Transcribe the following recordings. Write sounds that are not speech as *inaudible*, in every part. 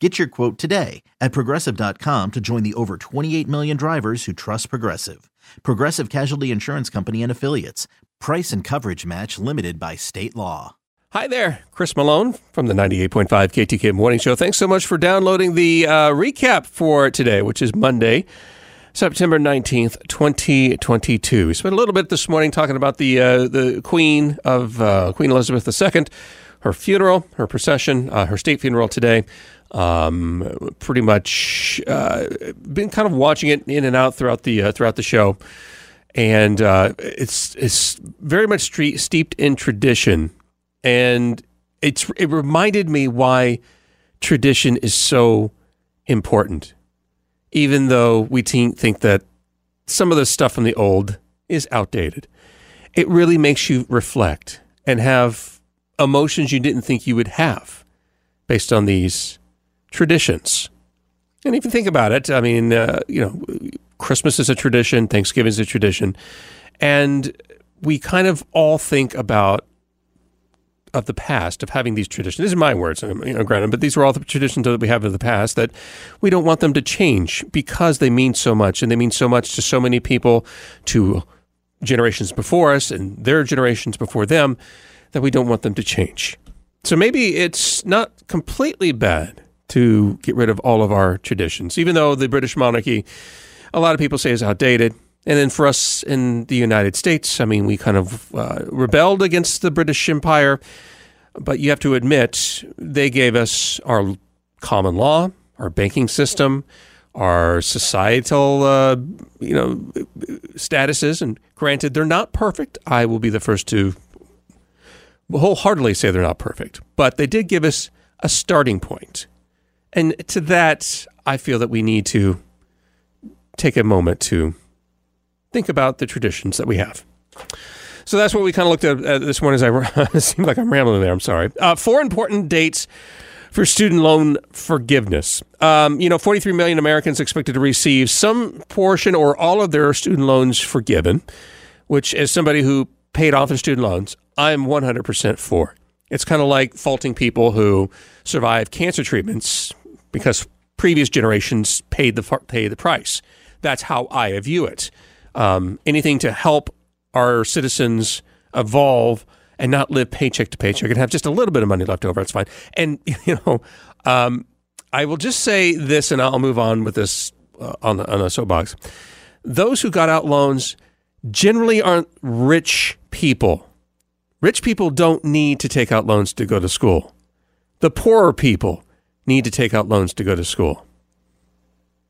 Get your quote today at progressive.com to join the over 28 million drivers who trust Progressive. Progressive Casualty Insurance Company and Affiliates. Price and coverage match limited by state law. Hi there, Chris Malone from the 98.5 KTK Morning Show. Thanks so much for downloading the uh, recap for today, which is Monday, September 19th, 2022. We spent a little bit this morning talking about the uh, the Queen of uh, Queen Elizabeth II, her funeral, her procession, uh, her state funeral today. Um, pretty much uh, been kind of watching it in and out throughout the uh, throughout the show, and uh, it's it's very much steeped in tradition, and it's it reminded me why tradition is so important, even though we te- think that some of the stuff from the old is outdated. It really makes you reflect and have emotions you didn't think you would have based on these traditions. And if you think about it, I mean, uh, you know, Christmas is a tradition, Thanksgiving is a tradition, and we kind of all think about of the past of having these traditions. These are my words, you know, granted, but these are all the traditions that we have of the past that we don't want them to change because they mean so much, and they mean so much to so many people, to generations before us and their generations before them, that we don't want them to change. So maybe it's not completely bad to get rid of all of our traditions, even though the British monarchy, a lot of people say is outdated. And then for us in the United States, I mean, we kind of uh, rebelled against the British Empire, but you have to admit they gave us our common law, our banking system, our societal, uh, you know, statuses. And granted, they're not perfect. I will be the first to wholeheartedly say they're not perfect, but they did give us a starting point. And to that, I feel that we need to take a moment to think about the traditions that we have. So that's what we kind of looked at this morning. As I *laughs* it seemed like I'm rambling there. I'm sorry. Uh, four important dates for student loan forgiveness. Um, you know, 43 million Americans expected to receive some portion or all of their student loans forgiven. Which, as somebody who paid off their student loans, I'm 100% for. It's kind of like faulting people who survive cancer treatments because previous generations paid the pay the price. That's how I view it. Um, anything to help our citizens evolve and not live paycheck to paycheck and have just a little bit of money left over, that's fine. And *laughs* you know, um, I will just say this, and I'll move on with this uh, on the on the soapbox. Those who got out loans generally aren't rich people. Rich people don't need to take out loans to go to school. The poorer people need to take out loans to go to school.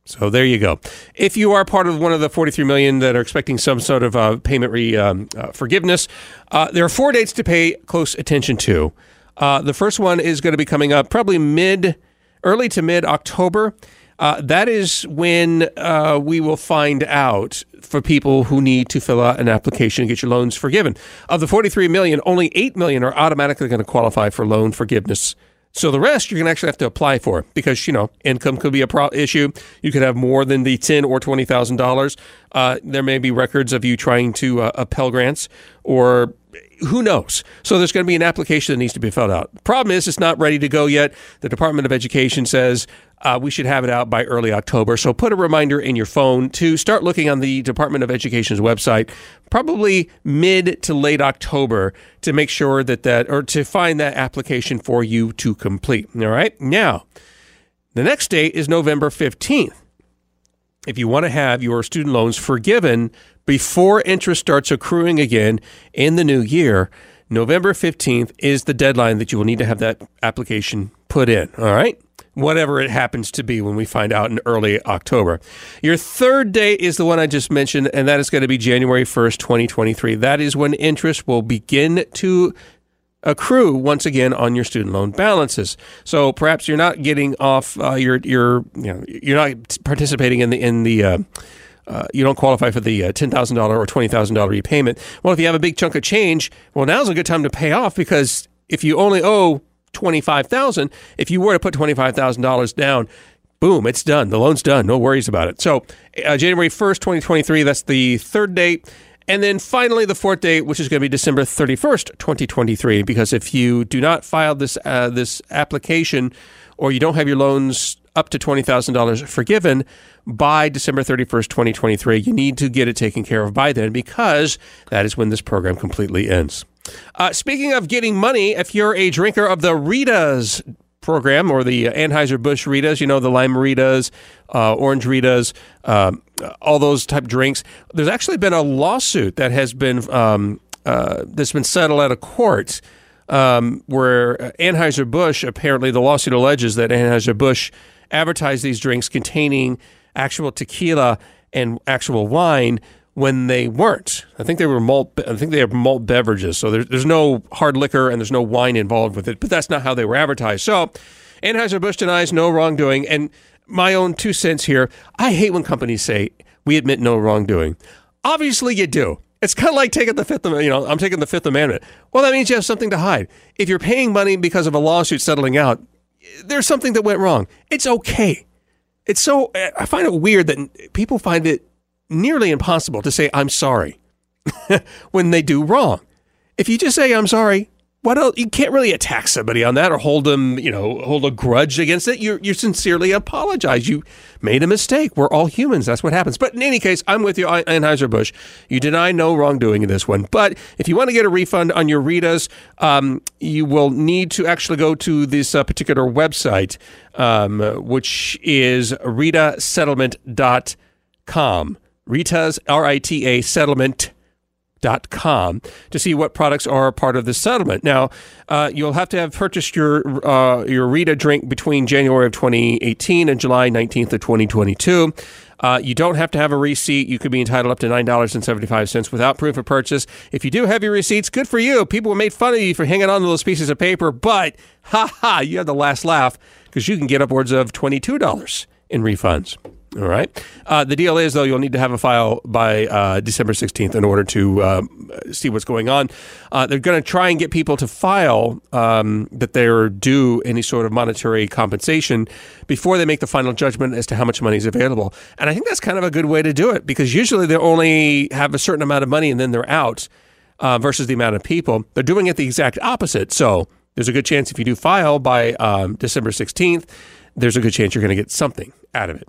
So there you go. If you are part of one of the 43 million that are expecting some sort of uh, payment re, um, uh, forgiveness, uh, there are four dates to pay close attention to. Uh, the first one is going to be coming up probably mid, early to mid October. Uh, that is when uh, we will find out for people who need to fill out an application and get your loans forgiven. Of the 43 million, only 8 million are automatically going to qualify for loan forgiveness so the rest you're going to actually have to apply for because you know income could be a pro- issue. You could have more than the ten or twenty thousand uh, dollars. There may be records of you trying to uh, Grants or who knows? So there's going to be an application that needs to be filled out. Problem is, it's not ready to go yet. The Department of Education says uh, we should have it out by early October. So put a reminder in your phone to start looking on the Department of Education's website, probably mid to late October, to make sure that that or to find that application for you to complete. All right. Now, the next date is November 15th. If you want to have your student loans forgiven before interest starts accruing again in the new year, November 15th is the deadline that you will need to have that application put in. All right? Whatever it happens to be when we find out in early October. Your third date is the one I just mentioned, and that is going to be January 1st, 2023. That is when interest will begin to accrue once again on your student loan balances. So perhaps you're not getting off uh, your your you know you're not participating in the in the uh, uh, you don't qualify for the uh, $10,000 or $20,000 repayment. Well, if you have a big chunk of change, well, now's a good time to pay off because if you only owe 25,000, if you were to put $25,000 down, boom, it's done. The loan's done. No worries about it. So, uh, January 1st, 2023, that's the third date. And then finally, the fourth date, which is going to be December 31st, 2023, because if you do not file this, uh, this application or you don't have your loans up to $20,000 forgiven by December 31st, 2023, you need to get it taken care of by then because that is when this program completely ends. Uh, speaking of getting money, if you're a drinker of the Ritas program or the Anheuser-Busch Ritas, you know, the lime Ritas, uh, orange Ritas, um, all those type drinks. There's actually been a lawsuit that has been um, uh, that's been settled at a court um, where Anheuser-Busch apparently the lawsuit alleges that Anheuser-Busch advertised these drinks containing actual tequila and actual wine when they weren't. I think they were malt. I think they have malt beverages, so there's there's no hard liquor and there's no wine involved with it. But that's not how they were advertised. So Anheuser Busch denies no wrongdoing. And my own two cents here: I hate when companies say we admit no wrongdoing. Obviously, you do. It's kind of like taking the fifth, you know, I'm taking the Fifth Amendment. Well, that means you have something to hide. If you're paying money because of a lawsuit settling out, there's something that went wrong. It's okay. It's so I find it weird that people find it nearly impossible to say, I'm sorry *laughs* when they do wrong. If you just say, I'm sorry, what else? You can't really attack somebody on that or hold them, you know, hold a grudge against it. You you sincerely apologize. You made a mistake. We're all humans. That's what happens. But in any case, I'm with you, Anheuser Busch. You deny no wrongdoing in this one. But if you want to get a refund on your Ritas, um, you will need to actually go to this uh, particular website, um, which is ritasettlement.com. Rita's, R I T A, settlement dot com to see what products are part of the settlement. Now, uh, you'll have to have purchased your uh, your Rita drink between January of 2018 and July 19th of 2022. Uh, you don't have to have a receipt. You could be entitled up to $9.75 without proof of purchase. If you do have your receipts, good for you. People made fun of you for hanging on to those pieces of paper, but ha ha, you have the last laugh because you can get upwards of $22 in refunds. All right. Uh, the deal is, though, you'll need to have a file by uh, December 16th in order to uh, see what's going on. Uh, they're going to try and get people to file um, that they're due any sort of monetary compensation before they make the final judgment as to how much money is available. And I think that's kind of a good way to do it because usually they only have a certain amount of money and then they're out uh, versus the amount of people. They're doing it the exact opposite. So there's a good chance if you do file by um, December 16th, there's a good chance you're going to get something out of it.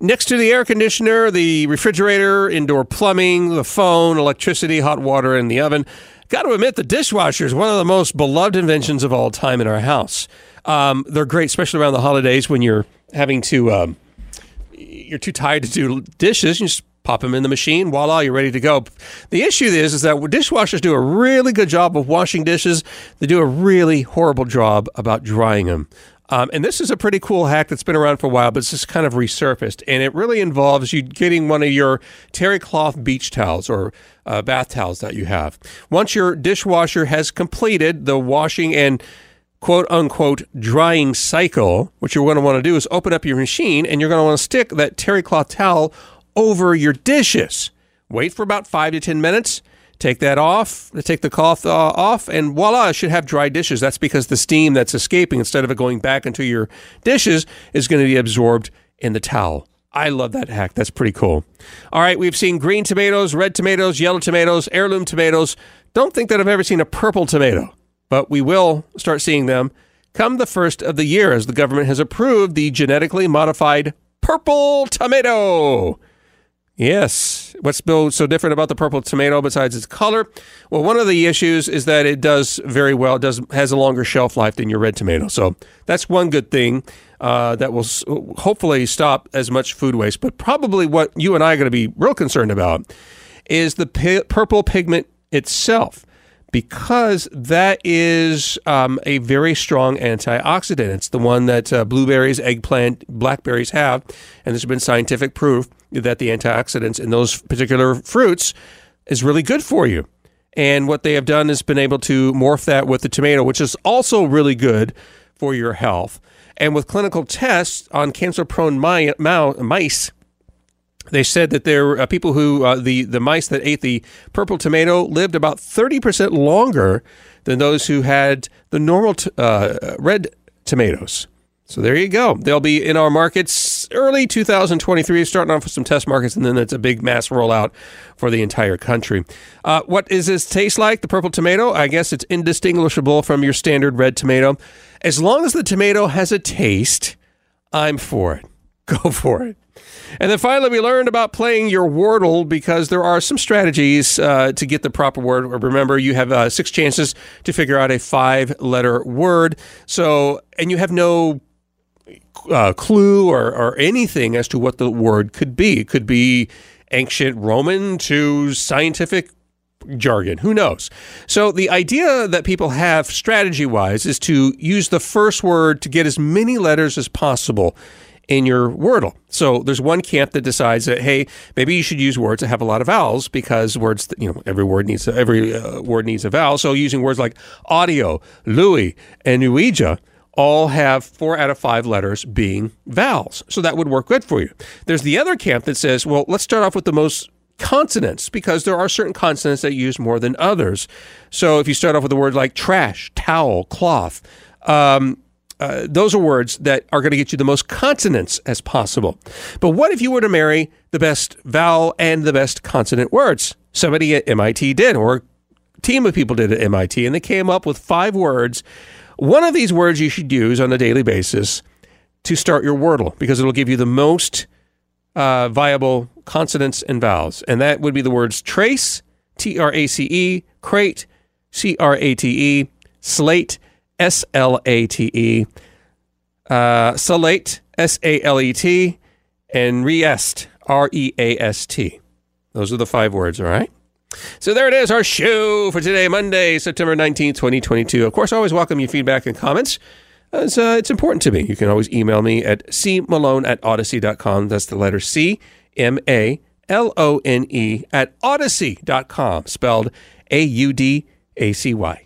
Next to the air conditioner, the refrigerator, indoor plumbing, the phone, electricity, hot water, and the oven. Got to admit, the dishwasher is one of the most beloved inventions of all time in our house. Um, they're great, especially around the holidays when you're having to, um, you're too tired to do dishes. You just pop them in the machine, voila, you're ready to go. The issue is, is that dishwashers do a really good job of washing dishes. They do a really horrible job about drying them. Um, and this is a pretty cool hack that's been around for a while, but it's just kind of resurfaced. And it really involves you getting one of your terry cloth beach towels or uh, bath towels that you have. Once your dishwasher has completed the washing and quote unquote drying cycle, what you're going to want to do is open up your machine and you're going to want to stick that terry cloth towel over your dishes. Wait for about five to 10 minutes Take that off, take the cloth uh, off, and voila, it should have dry dishes. That's because the steam that's escaping, instead of it going back into your dishes, is going to be absorbed in the towel. I love that hack. That's pretty cool. All right, we've seen green tomatoes, red tomatoes, yellow tomatoes, heirloom tomatoes. Don't think that I've ever seen a purple tomato, but we will start seeing them come the first of the year as the government has approved the genetically modified purple tomato. Yes. What's so different about the purple tomato besides its color? Well, one of the issues is that it does very well. It does has a longer shelf life than your red tomato. So that's one good thing uh, that will hopefully stop as much food waste. But probably what you and I are going to be real concerned about is the purple pigment itself because that is um, a very strong antioxidant. It's the one that uh, blueberries, eggplant, blackberries have, and there's been scientific proof that the antioxidants in those particular fruits is really good for you. And what they have done is been able to morph that with the tomato, which is also really good for your health. And with clinical tests on cancer prone mice, they said that there were uh, people who uh, the the mice that ate the purple tomato lived about 30% longer than those who had the normal t- uh, red tomatoes. So there you go. They'll be in our markets early 2023, starting off with some test markets, and then it's a big mass rollout for the entire country. Uh, what does this taste like? The purple tomato? I guess it's indistinguishable from your standard red tomato. As long as the tomato has a taste, I'm for it. *laughs* Go for it. And then finally, we learned about playing your Wordle because there are some strategies uh, to get the proper word. Remember, you have uh, six chances to figure out a five letter word. So, and you have no uh, clue or, or anything as to what the word could be. It could be ancient Roman to scientific jargon. Who knows? So, the idea that people have strategy wise is to use the first word to get as many letters as possible in your Wordle. So there's one camp that decides that hey, maybe you should use words that have a lot of vowels because words you know every word needs every uh, word needs a vowel. So using words like audio, Louis, and Ouija all have four out of five letters being vowels. So that would work good for you. There's the other camp that says, well, let's start off with the most consonants because there are certain consonants that use more than others. So if you start off with a word like trash, towel, cloth, um, uh, those are words that are going to get you the most consonants as possible. But what if you were to marry the best vowel and the best consonant words? Somebody at MIT did, or a team of people did at MIT, and they came up with five words. One of these words you should use on a daily basis to start your Wordle because it'll give you the most uh, viable consonants and vowels. And that would be the words trace, T R A C E, crate, C R A T E, slate, S L A T E, uh, salet, S A L E T, and reast, R E A S T. Those are the five words, all right? So there it is, our show for today, Monday, September 19th, 2022. Of course, I always welcome your feedback and comments. As, uh, it's important to me. You can always email me at cmalone at audacy.com. That's the letter C M A L O N E at audacy.com, spelled A U D A C Y.